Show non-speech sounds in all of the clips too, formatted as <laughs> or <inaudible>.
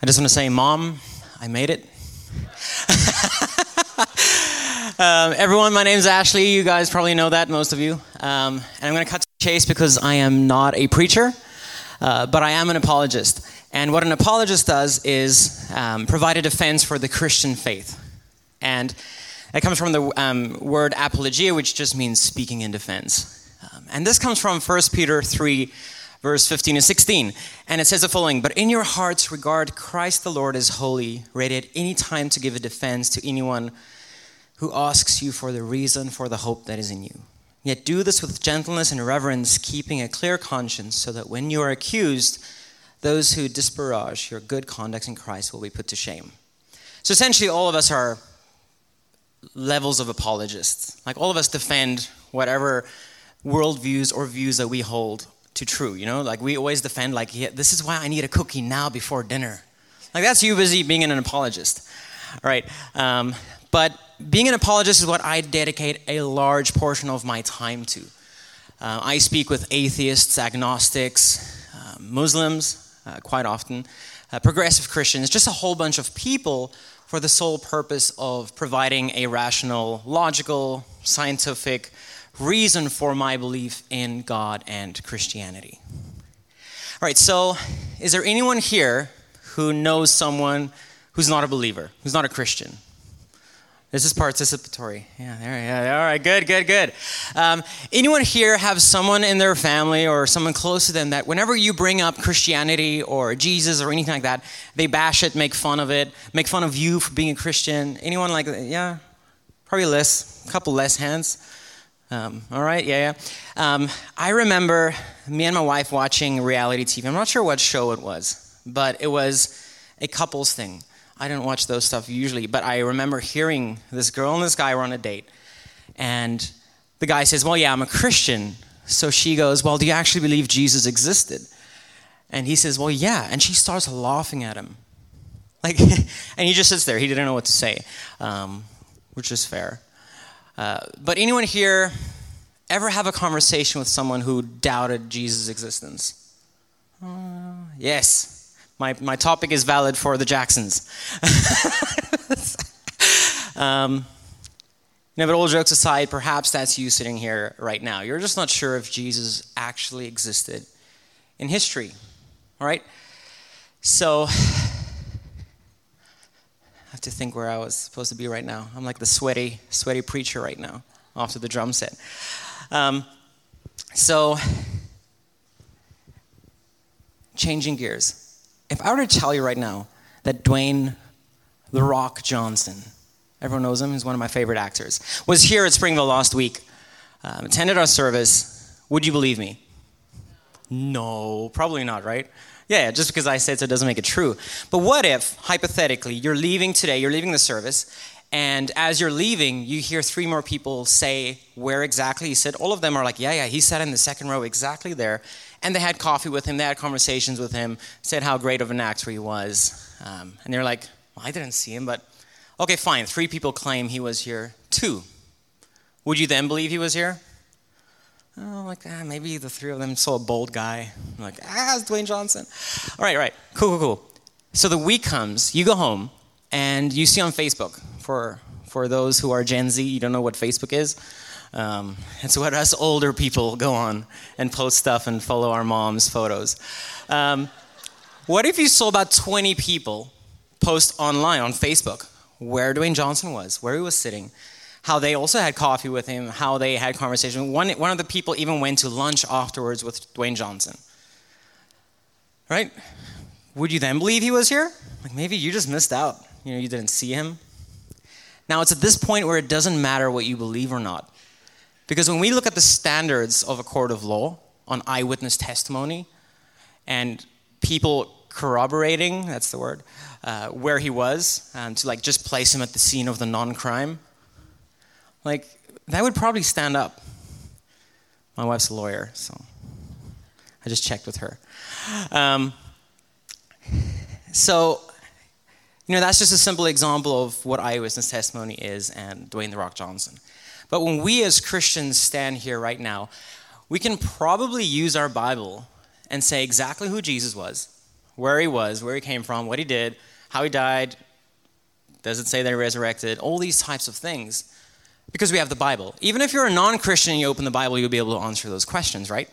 I just want to say, Mom, I made it. <laughs> um, everyone, my name is Ashley. You guys probably know that, most of you. Um, and I'm going to cut to chase because I am not a preacher, uh, but I am an apologist. And what an apologist does is um, provide a defense for the Christian faith. And it comes from the um, word apologia, which just means speaking in defense. Um, and this comes from 1 Peter 3 verse 15 and 16. And it says the following But in your hearts, regard Christ the Lord as holy, ready at any time to give a defense to anyone who asks you for the reason for the hope that is in you. Yet do this with gentleness and reverence, keeping a clear conscience, so that when you are accused, those who disparage your good conduct in Christ will be put to shame. So essentially, all of us are levels of apologists. Like all of us defend whatever worldviews or views that we hold to true. You know, like we always defend, like, yeah, this is why I need a cookie now before dinner. Like that's you busy being an apologist. All right. Um, but being an apologist is what I dedicate a large portion of my time to. Uh, I speak with atheists, agnostics, uh, Muslims uh, quite often, uh, progressive Christians, just a whole bunch of people for the sole purpose of providing a rational, logical, scientific, reason for my belief in God and Christianity. All right, so is there anyone here who knows someone who's not a believer, who's not a Christian? This is participatory. Yeah, there, yeah. All right, good, good, good. Um, anyone here have someone in their family or someone close to them that whenever you bring up Christianity or Jesus or anything like that, they bash it, make fun of it, make fun of you for being a Christian? Anyone like that? Yeah, probably less, a couple less hands. Um, all right, yeah, yeah. Um, I remember me and my wife watching reality TV. I'm not sure what show it was, but it was a couples thing. I didn't watch those stuff usually, but I remember hearing this girl and this guy were on a date, and the guy says, "Well, yeah, I'm a Christian." So she goes, "Well, do you actually believe Jesus existed?" And he says, "Well, yeah." And she starts laughing at him, like, <laughs> and he just sits there. He didn't know what to say, um, which is fair. Uh, but anyone here ever have a conversation with someone who doubted Jesus' existence? Uh, yes. My, my topic is valid for the Jacksons. <laughs> um, but all jokes aside, perhaps that's you sitting here right now. You're just not sure if Jesus actually existed in history. All right? So, have to think where I was supposed to be right now. I'm like the sweaty, sweaty preacher right now, off to the drum set. Um, so, changing gears. If I were to tell you right now that Dwayne The Rock Johnson, everyone knows him, he's one of my favorite actors, was here at Springvale last week, um, attended our service, would you believe me? No, probably not, right? Yeah, just because I said so doesn't make it true. But what if, hypothetically, you're leaving today, you're leaving the service, and as you're leaving, you hear three more people say where exactly he said. All of them are like, yeah, yeah, he sat in the second row exactly there. And they had coffee with him, they had conversations with him, said how great of an actor he was. Um, and they're like, well, I didn't see him, but okay, fine. Three people claim he was here. Two. Would you then believe he was here? Oh, like, ah, maybe the three of them saw a bold guy. I'm like, ah, it's Dwayne Johnson. All right, right. Cool, cool, cool. So the week comes, you go home, and you see on Facebook, for, for those who are Gen Z, you don't know what Facebook is. Um, it's what us older people go on and post stuff and follow our mom's photos. Um, what if you saw about 20 people post online on Facebook where Dwayne Johnson was, where he was sitting, how they also had coffee with him, how they had conversation. One, one of the people even went to lunch afterwards with Dwayne Johnson. Right? Would you then believe he was here? Like maybe you just missed out. You know, you didn't see him. Now it's at this point where it doesn't matter what you believe or not. Because when we look at the standards of a court of law on eyewitness testimony and people corroborating, that's the word, uh, where he was, um, to like just place him at the scene of the non-crime, like that would probably stand up. My wife's a lawyer, so I just checked with her. Um, so, you know, that's just a simple example of what eyewitness testimony is and Dwayne The Rock Johnson. But when we as Christians stand here right now, we can probably use our Bible and say exactly who Jesus was, where he was, where he came from, what he did, how he died. Does it say that he resurrected? All these types of things. Because we have the Bible. Even if you're a non Christian and you open the Bible, you'll be able to answer those questions, right?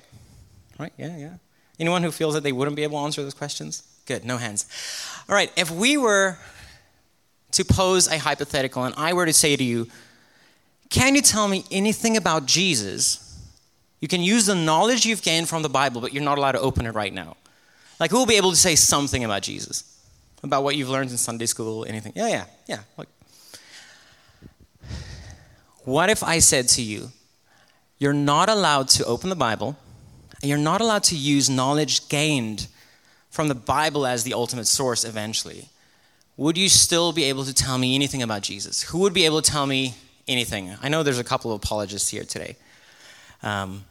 Right? Yeah, yeah. Anyone who feels that they wouldn't be able to answer those questions? Good, no hands. All right, if we were to pose a hypothetical and I were to say to you, can you tell me anything about Jesus? You can use the knowledge you've gained from the Bible, but you're not allowed to open it right now. Like, who will be able to say something about Jesus? About what you've learned in Sunday school, anything? Yeah, yeah, yeah. Like, what if I said to you, you're not allowed to open the Bible, and you're not allowed to use knowledge gained from the Bible as the ultimate source eventually? Would you still be able to tell me anything about Jesus? Who would be able to tell me anything? I know there's a couple of apologists here today. Um,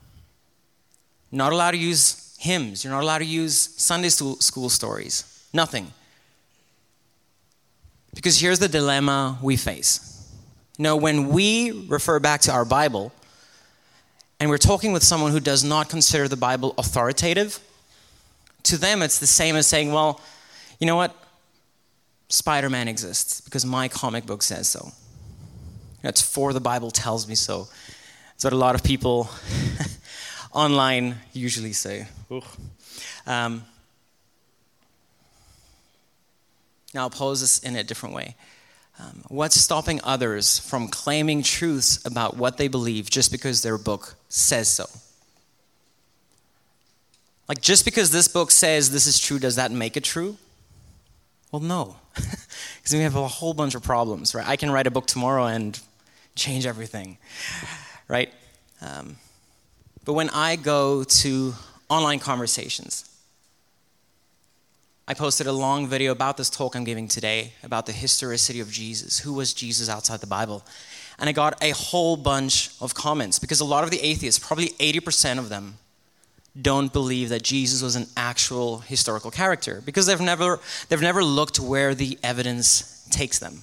not allowed to use hymns. You're not allowed to use Sunday school stories. Nothing. Because here's the dilemma we face know, when we refer back to our Bible and we're talking with someone who does not consider the Bible authoritative, to them it's the same as saying, well, you know what? Spider Man exists because my comic book says so. That's for the Bible tells me so. That's what a lot of people <laughs> online usually say. Um, now, I'll pose this in a different way. Um, what's stopping others from claiming truths about what they believe just because their book says so? Like, just because this book says this is true, does that make it true? Well, no. <laughs> Because we have a whole bunch of problems, right? I can write a book tomorrow and change everything, right? Um, but when I go to online conversations, I posted a long video about this talk I'm giving today about the historicity of Jesus. Who was Jesus outside the Bible? And I got a whole bunch of comments because a lot of the atheists, probably 80% of them, don't believe that Jesus was an actual historical character because they've never, they've never looked where the evidence takes them.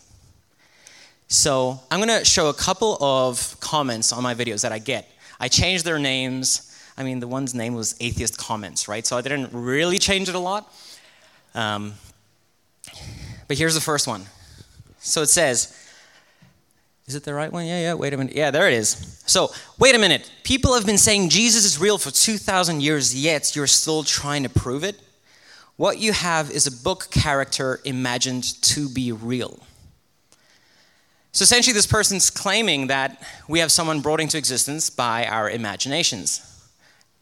So I'm going to show a couple of comments on my videos that I get. I changed their names. I mean, the one's name was Atheist Comments, right? So I didn't really change it a lot. Um, but here's the first one. So it says, is it the right one? Yeah, yeah, wait a minute. Yeah, there it is. So, wait a minute. People have been saying Jesus is real for 2,000 years, yet you're still trying to prove it? What you have is a book character imagined to be real. So, essentially, this person's claiming that we have someone brought into existence by our imaginations.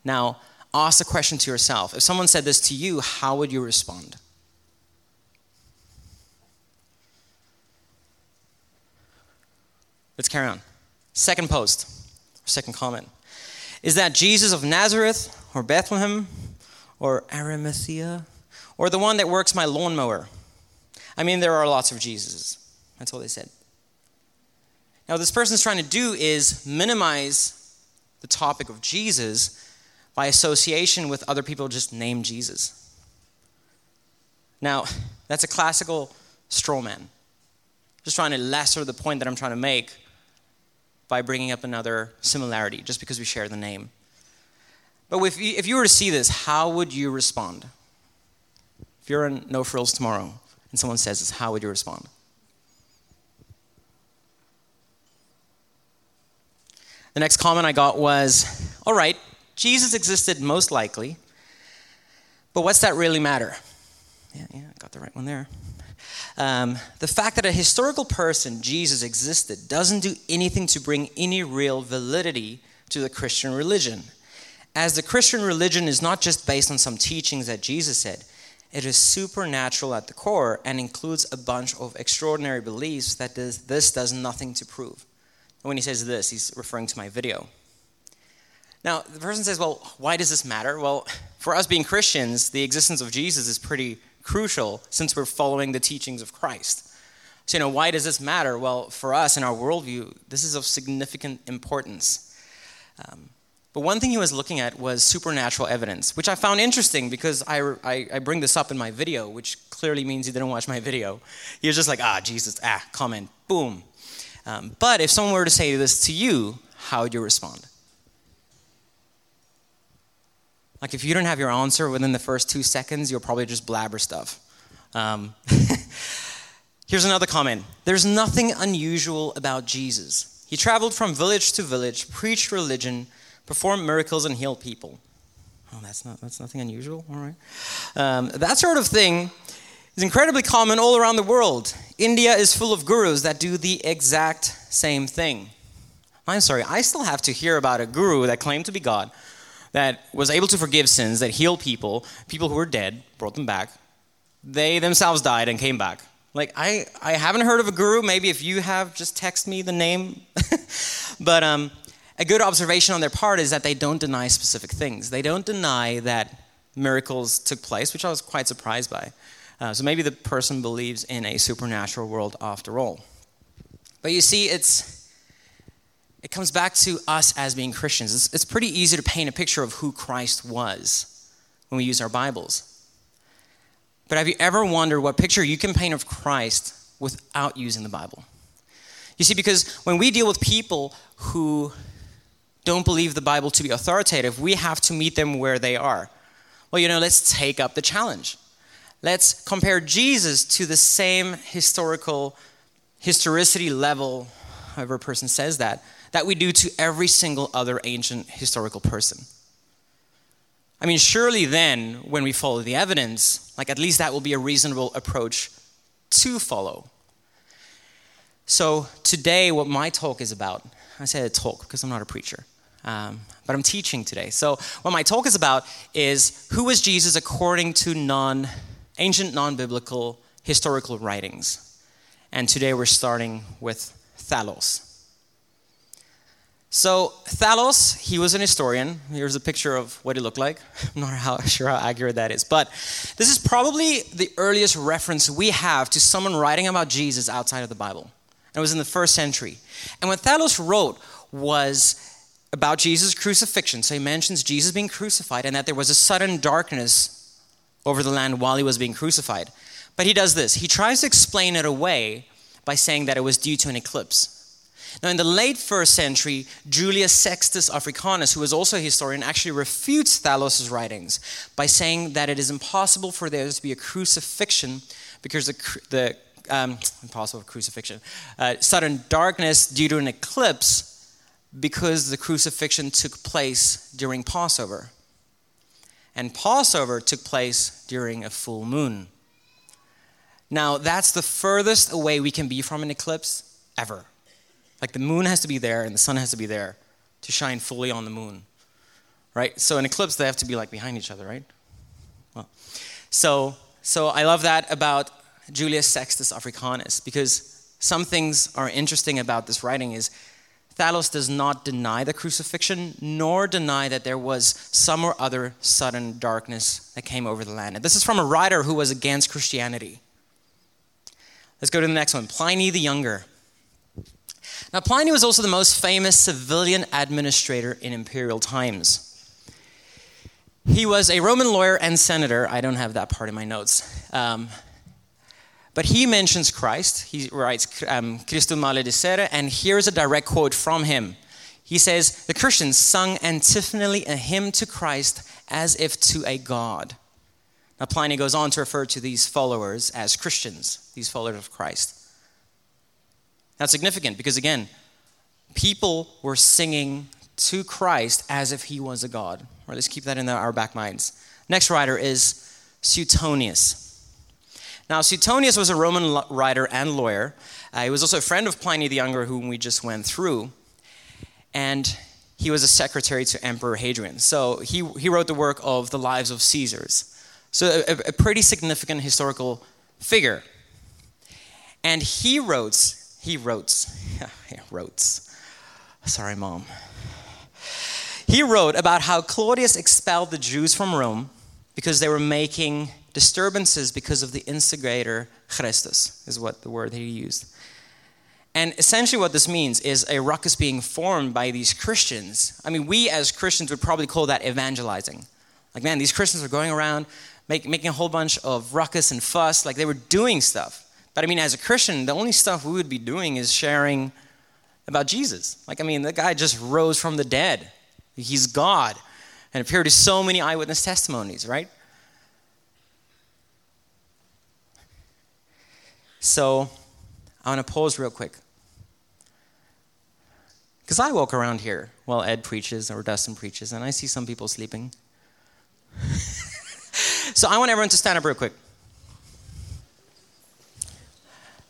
Now, ask the question to yourself if someone said this to you, how would you respond? Let's carry on. Second post, second comment, is that Jesus of Nazareth or Bethlehem or Arimathea or the one that works my lawnmower? I mean, there are lots of Jesuses. That's all they said. Now, what this person's trying to do is minimize the topic of Jesus by association with other people just named Jesus. Now, that's a classical straw man. Just trying to lesser the point that I'm trying to make by bringing up another similarity just because we share the name. But if you, if you were to see this, how would you respond? If you're in No Frills tomorrow and someone says this, how would you respond? The next comment I got was, All right, Jesus existed most likely, but what's that really matter? Yeah, yeah, I got the right one there. Um, the fact that a historical person, Jesus, existed doesn't do anything to bring any real validity to the Christian religion. As the Christian religion is not just based on some teachings that Jesus said, it is supernatural at the core and includes a bunch of extraordinary beliefs that this does nothing to prove. When he says this, he's referring to my video. Now, the person says, well, why does this matter? Well, for us being Christians, the existence of Jesus is pretty crucial since we're following the teachings of Christ. So, you know, why does this matter? Well, for us in our worldview, this is of significant importance. Um, but one thing he was looking at was supernatural evidence, which I found interesting because I, I, I, bring this up in my video, which clearly means he didn't watch my video. He was just like, ah, Jesus, ah, comment, boom. Um, but if someone were to say this to you, how would you respond? Like if you don't have your answer within the first two seconds, you'll probably just blabber stuff. Um, <laughs> here's another comment There's nothing unusual about Jesus. He traveled from village to village, preached religion, performed miracles, and healed people. Oh, that's not that's nothing unusual. All right, um, that sort of thing is incredibly common all around the world. India is full of gurus that do the exact same thing. I'm sorry, I still have to hear about a guru that claimed to be God, that was able to forgive sins, that healed people, people who were dead, brought them back. They themselves died and came back. Like, I, I haven't heard of a guru. Maybe if you have, just text me the name. <laughs> but um, a good observation on their part is that they don't deny specific things. They don't deny that miracles took place, which I was quite surprised by. Uh, so maybe the person believes in a supernatural world after all. But you see, it's it comes back to us as being Christians. It's, it's pretty easy to paint a picture of who Christ was when we use our Bibles. But have you ever wondered what picture you can paint of Christ without using the Bible? You see, because when we deal with people who don't believe the Bible to be authoritative, we have to meet them where they are. Well, you know, let's take up the challenge. Let's compare Jesus to the same historical historicity level, however a person says that, that we do to every single other ancient historical person. I mean, surely then, when we follow the evidence, like at least that will be a reasonable approach to follow. So, today, what my talk is about, I say a talk because I'm not a preacher, um, but I'm teaching today. So, what my talk is about is who was Jesus according to non, ancient non biblical historical writings. And today we're starting with Thales. So Thales, he was an historian. Here's a picture of what he looked like. <laughs> I'm not how, <laughs> sure how accurate that is, but this is probably the earliest reference we have to someone writing about Jesus outside of the Bible. And it was in the first century. And what Thales wrote was about Jesus' crucifixion. So he mentions Jesus being crucified and that there was a sudden darkness over the land while he was being crucified. But he does this. He tries to explain it away by saying that it was due to an eclipse. Now, in the late first century, Julius Sextus Africanus, who was also a historian, actually refutes Thales' writings by saying that it is impossible for there to be a crucifixion because the, the um, impossible crucifixion, uh, sudden darkness due to an eclipse because the crucifixion took place during Passover. And Passover took place during a full moon. Now, that's the furthest away we can be from an eclipse ever. Like the moon has to be there and the sun has to be there to shine fully on the moon. Right? So an eclipse they have to be like behind each other, right? Well, so so I love that about Julius Sextus Africanus because some things are interesting about this writing is Thales does not deny the crucifixion, nor deny that there was some or other sudden darkness that came over the land. And this is from a writer who was against Christianity. Let's go to the next one Pliny the Younger. Now, Pliny was also the most famous civilian administrator in imperial times. He was a Roman lawyer and senator. I don't have that part in my notes. Um, but he mentions Christ. He writes um, Christum maledicere, and here's a direct quote from him. He says, The Christians sung antiphonally a hymn to Christ as if to a God. Now, Pliny goes on to refer to these followers as Christians, these followers of Christ. That's significant because, again, people were singing to Christ as if he was a God. Or let's keep that in our back minds. Next writer is Suetonius. Now, Suetonius was a Roman writer and lawyer. Uh, he was also a friend of Pliny the Younger, whom we just went through. And he was a secretary to Emperor Hadrian. So he, he wrote the work of the lives of Caesars. So, a, a pretty significant historical figure. And he wrote he wrote, <laughs> wrote, sorry, mom. He wrote about how Claudius expelled the Jews from Rome because they were making disturbances because of the instigator Chrestus, is what the word he used. And essentially, what this means is a ruckus being formed by these Christians. I mean, we as Christians would probably call that evangelizing. Like, man, these Christians are going around make, making a whole bunch of ruckus and fuss, like they were doing stuff. But I mean, as a Christian, the only stuff we would be doing is sharing about Jesus. Like, I mean, the guy just rose from the dead, he's God. and appeared to so many eyewitness testimonies, right? So I want to pause real quick. Because I walk around here while Ed preaches or Dustin preaches, and I see some people sleeping. <laughs> so I want everyone to stand up real quick.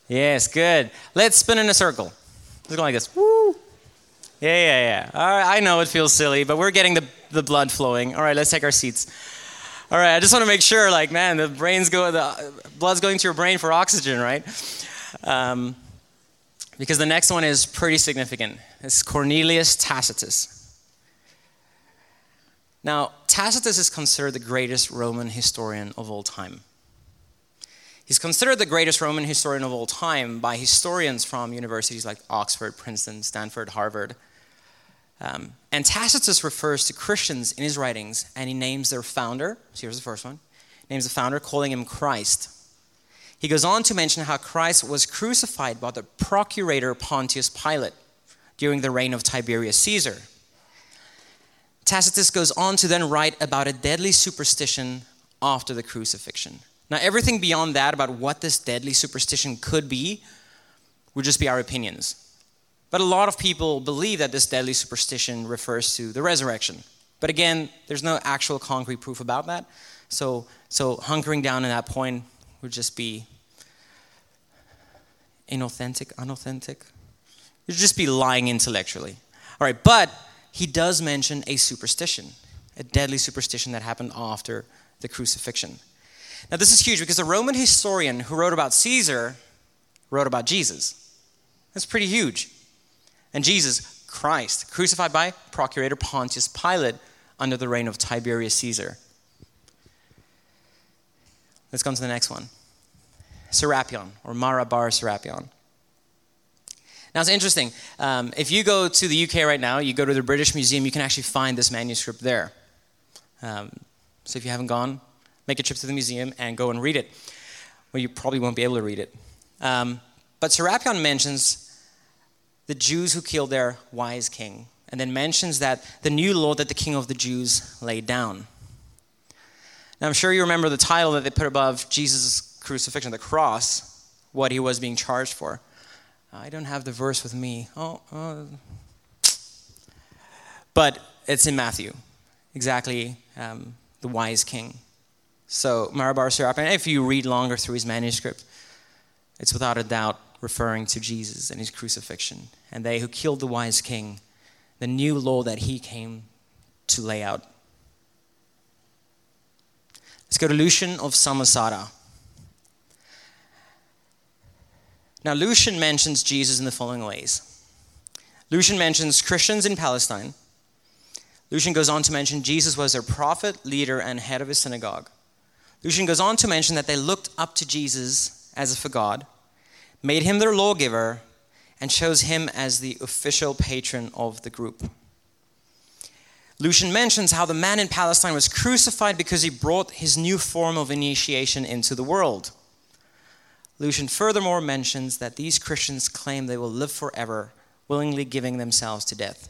Yes, good. Let's spin in a circle. Let's go like this. Woo! Yeah, yeah, yeah. All right, I know it feels silly, but we're getting the, the blood flowing. All right, let's take our seats. All right, I just want to make sure, like, man, the brain's go, the blood's going to your brain for oxygen, right? Um, because the next one is pretty significant. It's Cornelius Tacitus. Now, Tacitus is considered the greatest Roman historian of all time. He's considered the greatest Roman historian of all time by historians from universities like Oxford, Princeton, Stanford, Harvard. Um, and Tacitus refers to Christians in his writings, and he names their founder. So here's the first one. Names the founder, calling him Christ. He goes on to mention how Christ was crucified by the procurator Pontius Pilate during the reign of Tiberius Caesar. Tacitus goes on to then write about a deadly superstition after the crucifixion. Now, everything beyond that about what this deadly superstition could be would just be our opinions. But a lot of people believe that this deadly superstition refers to the resurrection. But again, there's no actual concrete proof about that. So, so hunkering down in that point would just be inauthentic, unauthentic. Would just be lying intellectually. All right, but he does mention a superstition, a deadly superstition that happened after the crucifixion. Now, this is huge because the Roman historian who wrote about Caesar wrote about Jesus. That's pretty huge. And Jesus, Christ, crucified by Procurator Pontius Pilate under the reign of Tiberius Caesar. Let's go on to the next one Serapion, or Mara bar Serapion. Now it's interesting. Um, if you go to the UK right now, you go to the British Museum, you can actually find this manuscript there. Um, so if you haven't gone, make a trip to the museum and go and read it. Well, you probably won't be able to read it. Um, but Serapion mentions the Jews who killed their wise king, and then mentions that the new law that the king of the Jews laid down. Now, I'm sure you remember the title that they put above Jesus' crucifixion, the cross, what he was being charged for. I don't have the verse with me. Oh, uh, but it's in Matthew, exactly um, the wise king. So Mara bar Serapion, if you read longer through his manuscript, it's without a doubt referring to Jesus and his crucifixion. And they who killed the wise king, the new law that he came to lay out. Let's go to Lucian of Samosata. Now, Lucian mentions Jesus in the following ways. Lucian mentions Christians in Palestine. Lucian goes on to mention Jesus was their prophet, leader, and head of his synagogue. Lucian goes on to mention that they looked up to Jesus as a god, made him their lawgiver, and chose him as the official patron of the group. Lucian mentions how the man in Palestine was crucified because he brought his new form of initiation into the world. Lucian furthermore mentions that these Christians claim they will live forever, willingly giving themselves to death.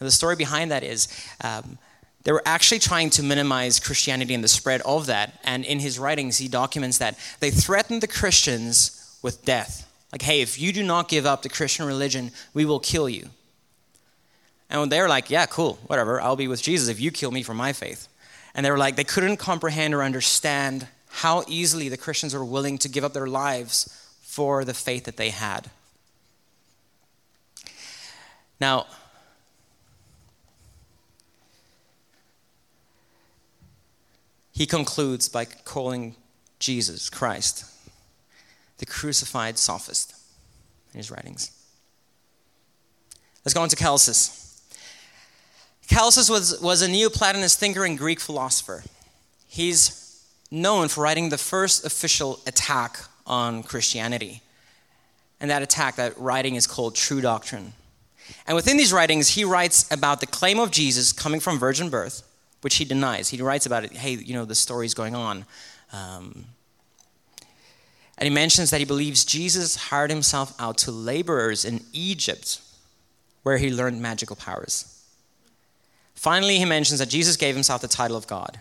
Now, the story behind that is um, they were actually trying to minimize Christianity and the spread of that. And in his writings, he documents that they threatened the Christians with death. Like, hey, if you do not give up the Christian religion, we will kill you. And they were like, yeah, cool, whatever, I'll be with Jesus if you kill me for my faith. And they were like, they couldn't comprehend or understand how easily the Christians were willing to give up their lives for the faith that they had. Now, he concludes by calling Jesus, Christ, the crucified sophist in his writings. Let's go on to Celsus. Celsus was, was a Neoplatonist thinker and Greek philosopher. He's known for writing the first official attack on Christianity. And that attack, that writing is called True Doctrine. And within these writings, he writes about the claim of Jesus coming from virgin birth which he denies. He writes about it, hey, you know, the story's going on. Um, and he mentions that he believes Jesus hired himself out to laborers in Egypt, where he learned magical powers. Finally, he mentions that Jesus gave himself the title of God.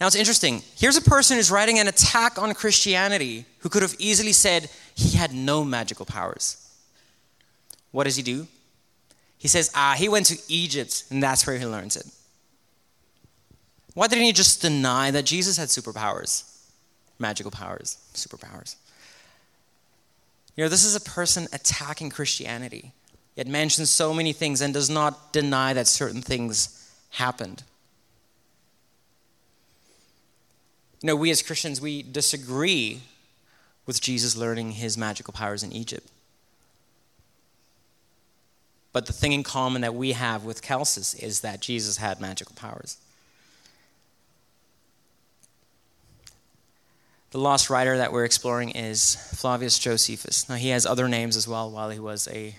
Now it's interesting. Here's a person who's writing an attack on Christianity who could have easily said he had no magical powers. What does he do? He says, ah, he went to Egypt and that's where he learns it. Why didn't he just deny that Jesus had superpowers? Magical powers, superpowers. You know, this is a person attacking Christianity. It mentions so many things and does not deny that certain things happened. You know, we as Christians, we disagree with Jesus learning his magical powers in Egypt. But the thing in common that we have with Celsus is that Jesus had magical powers. The lost writer that we're exploring is Flavius Josephus. Now, he has other names as well while he was a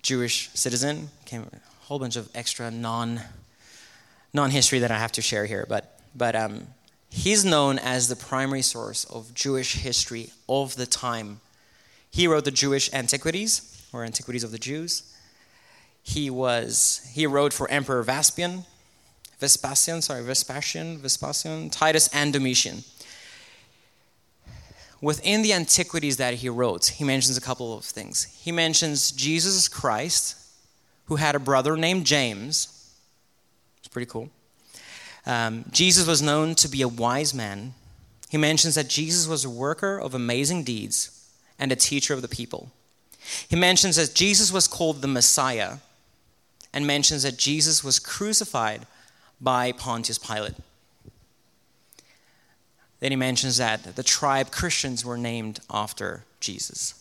Jewish citizen. Came a whole bunch of extra non non history that I have to share here, but but um, He's known as the primary source of Jewish history of the time. He wrote the Jewish Antiquities, or Antiquities of the Jews. He was he wrote for Emperor Vespasian, Vespasian, sorry, Vespasian, Vespasian, Titus, and Domitian. Within the Antiquities that he wrote, he mentions a couple of things. He mentions Jesus Christ, who had a brother named James. It's pretty cool. Um, Jesus was known to be a wise man. He mentions that Jesus was a worker of amazing deeds and a teacher of the people. He mentions that Jesus was called the Messiah and mentions that Jesus was crucified by Pontius Pilate. Then he mentions that the tribe Christians were named after Jesus.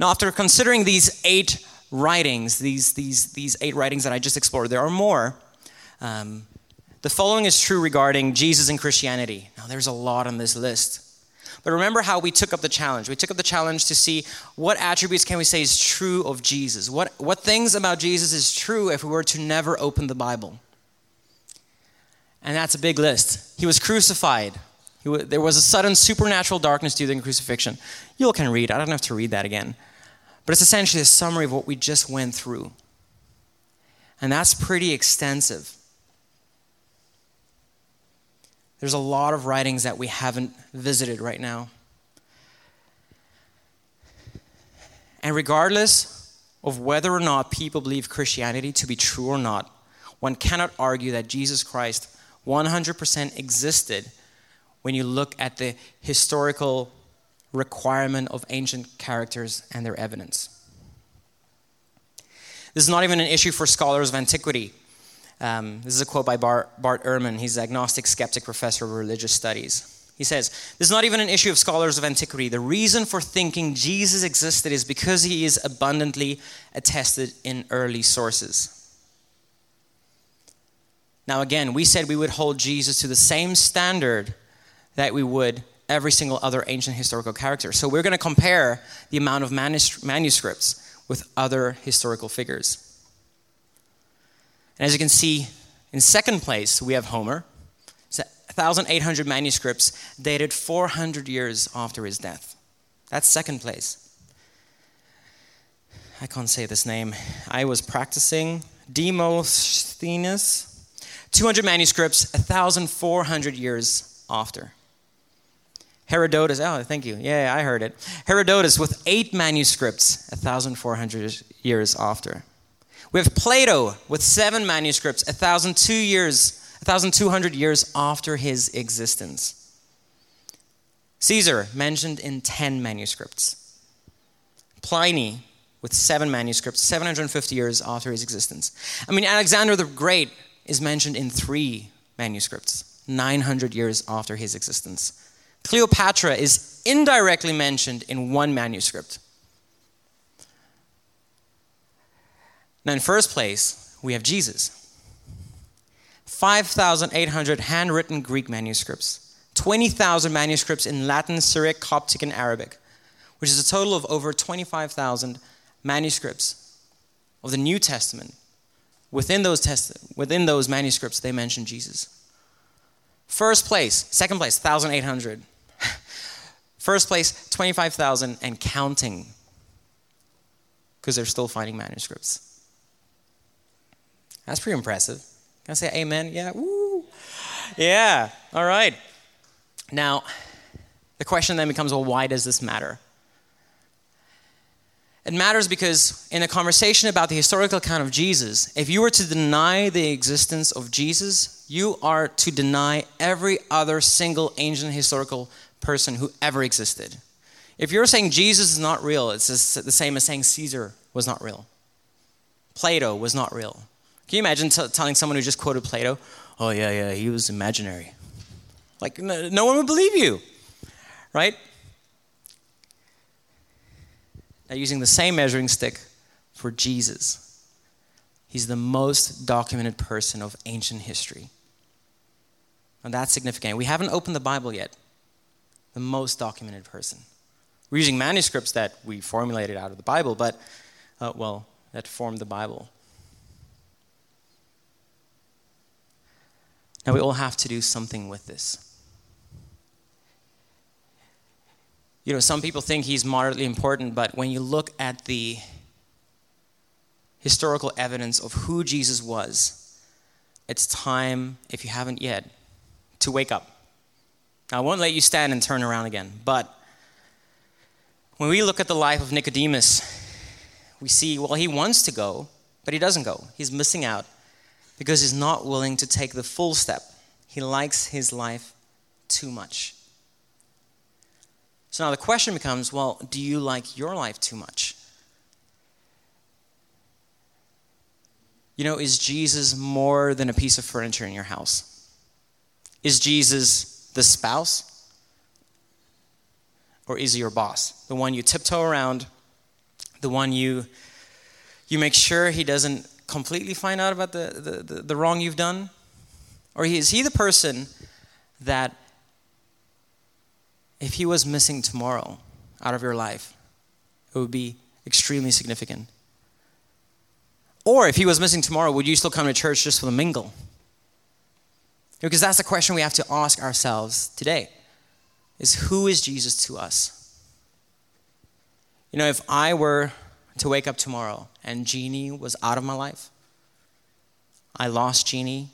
Now, after considering these eight writings, these, these, these eight writings that I just explored, there are more. Um, the following is true regarding Jesus and Christianity. Now, there's a lot on this list. But remember how we took up the challenge. We took up the challenge to see what attributes can we say is true of Jesus? What, what things about Jesus is true if we were to never open the Bible? And that's a big list. He was crucified. He w- there was a sudden supernatural darkness during the crucifixion. You all can read. I don't have to read that again. But it's essentially a summary of what we just went through. And that's pretty extensive. There's a lot of writings that we haven't visited right now. And regardless of whether or not people believe Christianity to be true or not, one cannot argue that Jesus Christ 100% existed when you look at the historical requirement of ancient characters and their evidence. This is not even an issue for scholars of antiquity. Um, this is a quote by Bart, Bart Ehrman. He's an agnostic skeptic professor of religious studies. He says, This is not even an issue of scholars of antiquity. The reason for thinking Jesus existed is because he is abundantly attested in early sources. Now, again, we said we would hold Jesus to the same standard that we would every single other ancient historical character. So we're going to compare the amount of manuscripts with other historical figures. And as you can see, in second place, we have Homer. It's 1,800 manuscripts dated 400 years after his death. That's second place. I can't say this name. I was practicing Demosthenes. 200 manuscripts, 1,400 years after. Herodotus, oh, thank you. Yeah, I heard it. Herodotus with eight manuscripts, 1,400 years after. We have Plato with seven manuscripts, 1,002 years, 1,200 years after his existence. Caesar, mentioned in 10 manuscripts. Pliny, with seven manuscripts, 750 years after his existence. I mean, Alexander the Great is mentioned in three manuscripts, 900 years after his existence. Cleopatra is indirectly mentioned in one manuscript, Now, in first place, we have Jesus. 5,800 handwritten Greek manuscripts, 20,000 manuscripts in Latin, Syriac, Coptic, and Arabic, which is a total of over 25,000 manuscripts of the New Testament. Within those, within those manuscripts, they mention Jesus. First place, second place, 1,800. <laughs> First place, 25,000 and counting, because they're still finding manuscripts. That's pretty impressive. Can I say amen? Yeah. Woo. Yeah. All right. Now, the question then becomes well, why does this matter? It matters because in a conversation about the historical account of Jesus, if you were to deny the existence of Jesus, you are to deny every other single ancient historical person who ever existed. If you're saying Jesus is not real, it's the same as saying Caesar was not real. Plato was not real. Can you imagine t- telling someone who just quoted Plato, oh, yeah, yeah, he was imaginary? Like, no, no one would believe you, right? Now, using the same measuring stick for Jesus, he's the most documented person of ancient history. And that's significant. We haven't opened the Bible yet. The most documented person. We're using manuscripts that we formulated out of the Bible, but, uh, well, that formed the Bible. Now, we all have to do something with this. You know, some people think he's moderately important, but when you look at the historical evidence of who Jesus was, it's time, if you haven't yet, to wake up. Now, I won't let you stand and turn around again, but when we look at the life of Nicodemus, we see, well, he wants to go, but he doesn't go. He's missing out because he's not willing to take the full step. He likes his life too much. So now the question becomes well, do you like your life too much? You know, is Jesus more than a piece of furniture in your house? Is Jesus the spouse? Or is he your boss? The one you tiptoe around, the one you you make sure he doesn't completely find out about the, the, the, the wrong you've done? Or is he the person that if he was missing tomorrow out of your life, it would be extremely significant. Or if he was missing tomorrow, would you still come to church just for the mingle? Because that's the question we have to ask ourselves today is who is Jesus to us? You know, if I were to wake up tomorrow and Jeannie was out of my life, I lost Jeannie,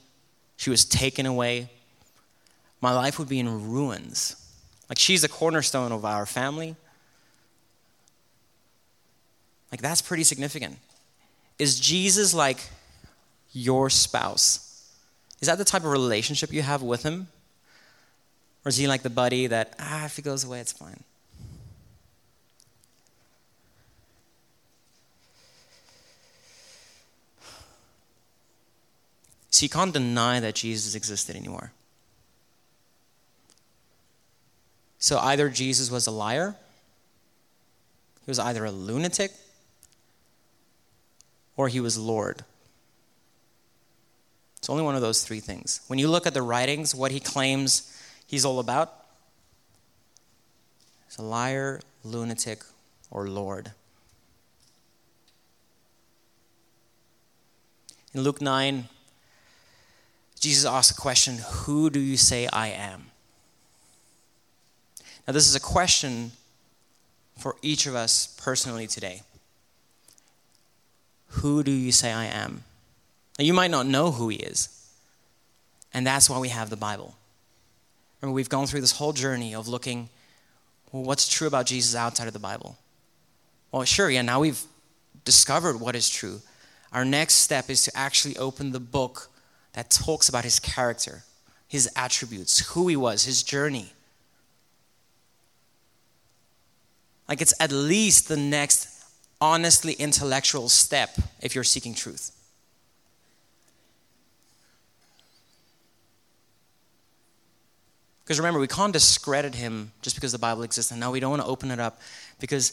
she was taken away, my life would be in ruins. Like she's the cornerstone of our family. Like that's pretty significant. Is Jesus like your spouse? Is that the type of relationship you have with him? Or is he like the buddy that, ah, if he goes away, it's fine? So you can't deny that Jesus existed anymore. So either Jesus was a liar, he was either a lunatic, or he was Lord. It's only one of those three things. When you look at the writings, what he claims he's all about, he's a liar, lunatic, or Lord. In Luke 9, Jesus asks a question Who do you say I am? Now, this is a question for each of us personally today. Who do you say I am? Now, you might not know who he is, and that's why we have the Bible. Remember, we've gone through this whole journey of looking, well, what's true about Jesus outside of the Bible? Well, sure, yeah, now we've discovered what is true. Our next step is to actually open the book that talks about his character, his attributes, who he was, his journey. Like it's at least the next honestly intellectual step if you're seeking truth. Because remember, we can't discredit him just because the Bible exists. And now we don't want to open it up because,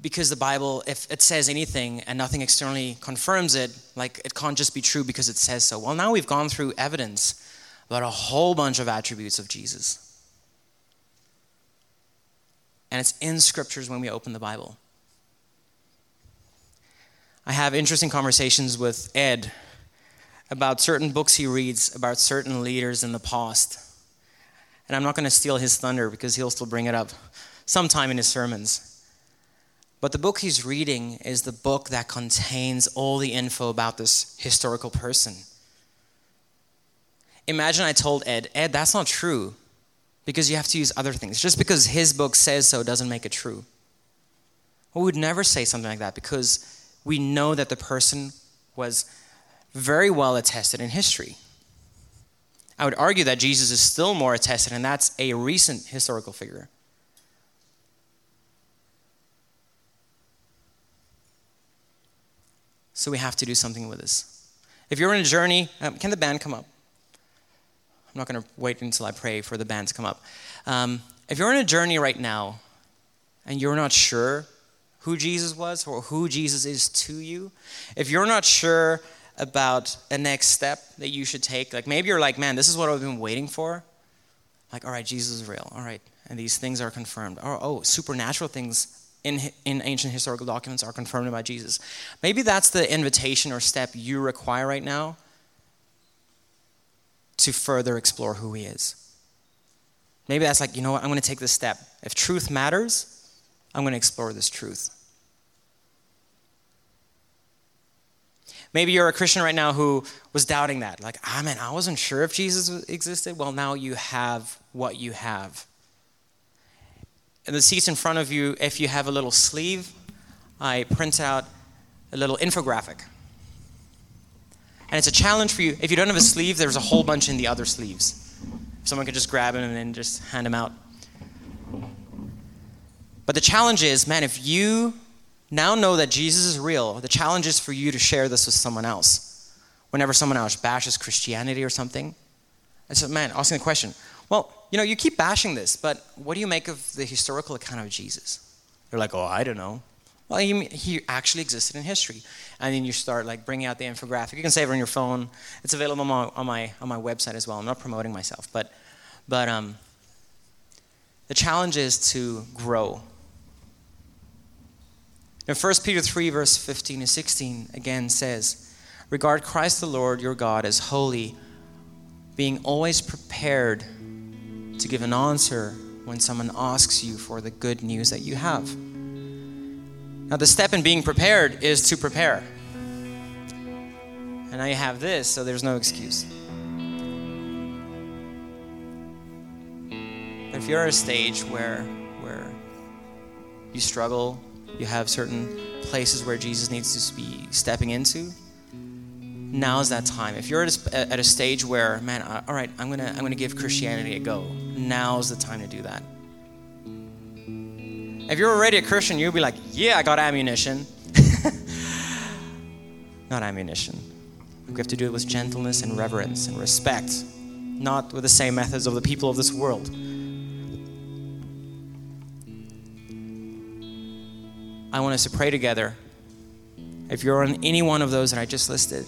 because the Bible, if it says anything and nothing externally confirms it, like it can't just be true because it says so. Well, now we've gone through evidence about a whole bunch of attributes of Jesus. And it's in scriptures when we open the Bible. I have interesting conversations with Ed about certain books he reads about certain leaders in the past. And I'm not going to steal his thunder because he'll still bring it up sometime in his sermons. But the book he's reading is the book that contains all the info about this historical person. Imagine I told Ed, Ed, that's not true because you have to use other things. Just because his book says so doesn't make it true. We would never say something like that because we know that the person was very well attested in history. I would argue that Jesus is still more attested, and that's a recent historical figure. So we have to do something with this. If you're on a journey, um, can the band come up? I'm not going to wait until I pray for the band to come up. Um, if you're on a journey right now and you're not sure who Jesus was or who Jesus is to you, if you're not sure about a next step that you should take, like maybe you're like, man, this is what I've been waiting for. Like, all right, Jesus is real. All right. And these things are confirmed. Oh, oh supernatural things in, in ancient historical documents are confirmed by Jesus. Maybe that's the invitation or step you require right now to further explore who he is. Maybe that's like, you know what, I'm going to take this step. If truth matters, I'm going to explore this truth. Maybe you're a Christian right now who was doubting that. Like, ah, man, I wasn't sure if Jesus existed. Well, now you have what you have. In the seats in front of you, if you have a little sleeve, I print out a little infographic and it's a challenge for you. If you don't have a sleeve, there's a whole bunch in the other sleeves. Someone could just grab them and then just hand them out. But the challenge is, man, if you now know that Jesus is real, the challenge is for you to share this with someone else. Whenever someone else bashes Christianity or something, I said, man, asking the question, well, you know, you keep bashing this, but what do you make of the historical account of Jesus? They're like, oh, I don't know. Well, he, he actually existed in history. And then you start like bringing out the infographic. You can save it on your phone. It's available on my, on my, on my website as well. I'm not promoting myself, but, but um, the challenge is to grow. In 1 Peter 3, verse 15 and 16, again says, Regard Christ the Lord your God as holy, being always prepared to give an answer when someone asks you for the good news that you have. Now, the step in being prepared is to prepare. And now you have this, so there's no excuse. But if you're at a stage where, where you struggle, you have certain places where Jesus needs to be stepping into, now is that time. If you're at a, at a stage where, man, uh, all right, I'm gonna I'm gonna give Christianity a go. Now's the time to do that. If you're already a Christian, you'll be like, yeah, I got ammunition. <laughs> Not ammunition. We have to do it with gentleness and reverence and respect, not with the same methods of the people of this world. I want us to pray together. If you're on any one of those that I just listed,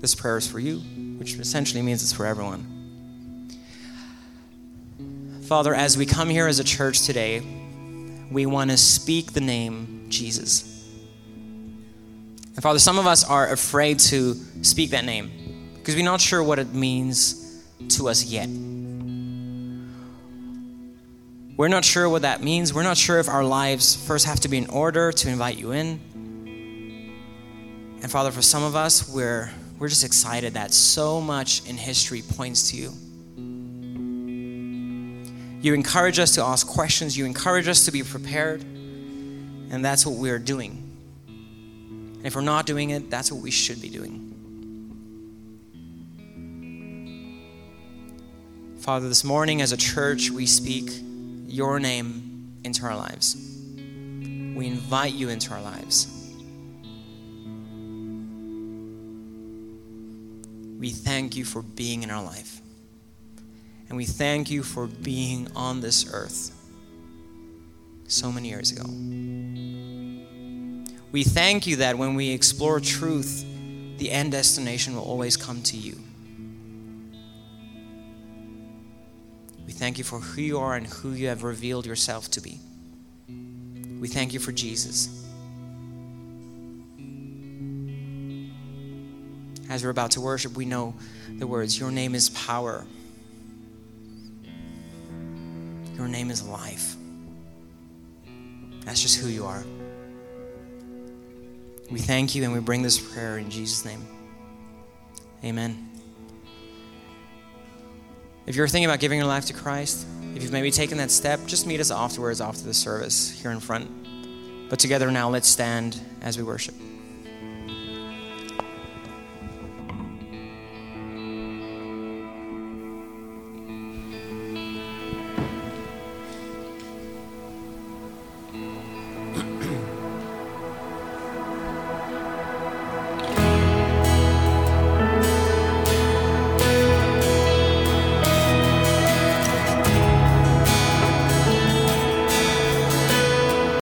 this prayer is for you, which essentially means it's for everyone. Father, as we come here as a church today, we want to speak the name Jesus. And Father, some of us are afraid to speak that name because we're not sure what it means to us yet. We're not sure what that means. We're not sure if our lives first have to be in order to invite you in. And Father, for some of us, we're, we're just excited that so much in history points to you. You encourage us to ask questions, you encourage us to be prepared, and that's what we're doing. And if we're not doing it, that's what we should be doing. Father, this morning as a church, we speak your name into our lives. We invite you into our lives. We thank you for being in our life. And we thank you for being on this earth so many years ago. We thank you that when we explore truth, the end destination will always come to you. We thank you for who you are and who you have revealed yourself to be. We thank you for Jesus. As we're about to worship, we know the words Your name is power. Name is life. That's just who you are. We thank you and we bring this prayer in Jesus' name. Amen. If you're thinking about giving your life to Christ, if you've maybe taken that step, just meet us afterwards after the service here in front. But together now, let's stand as we worship.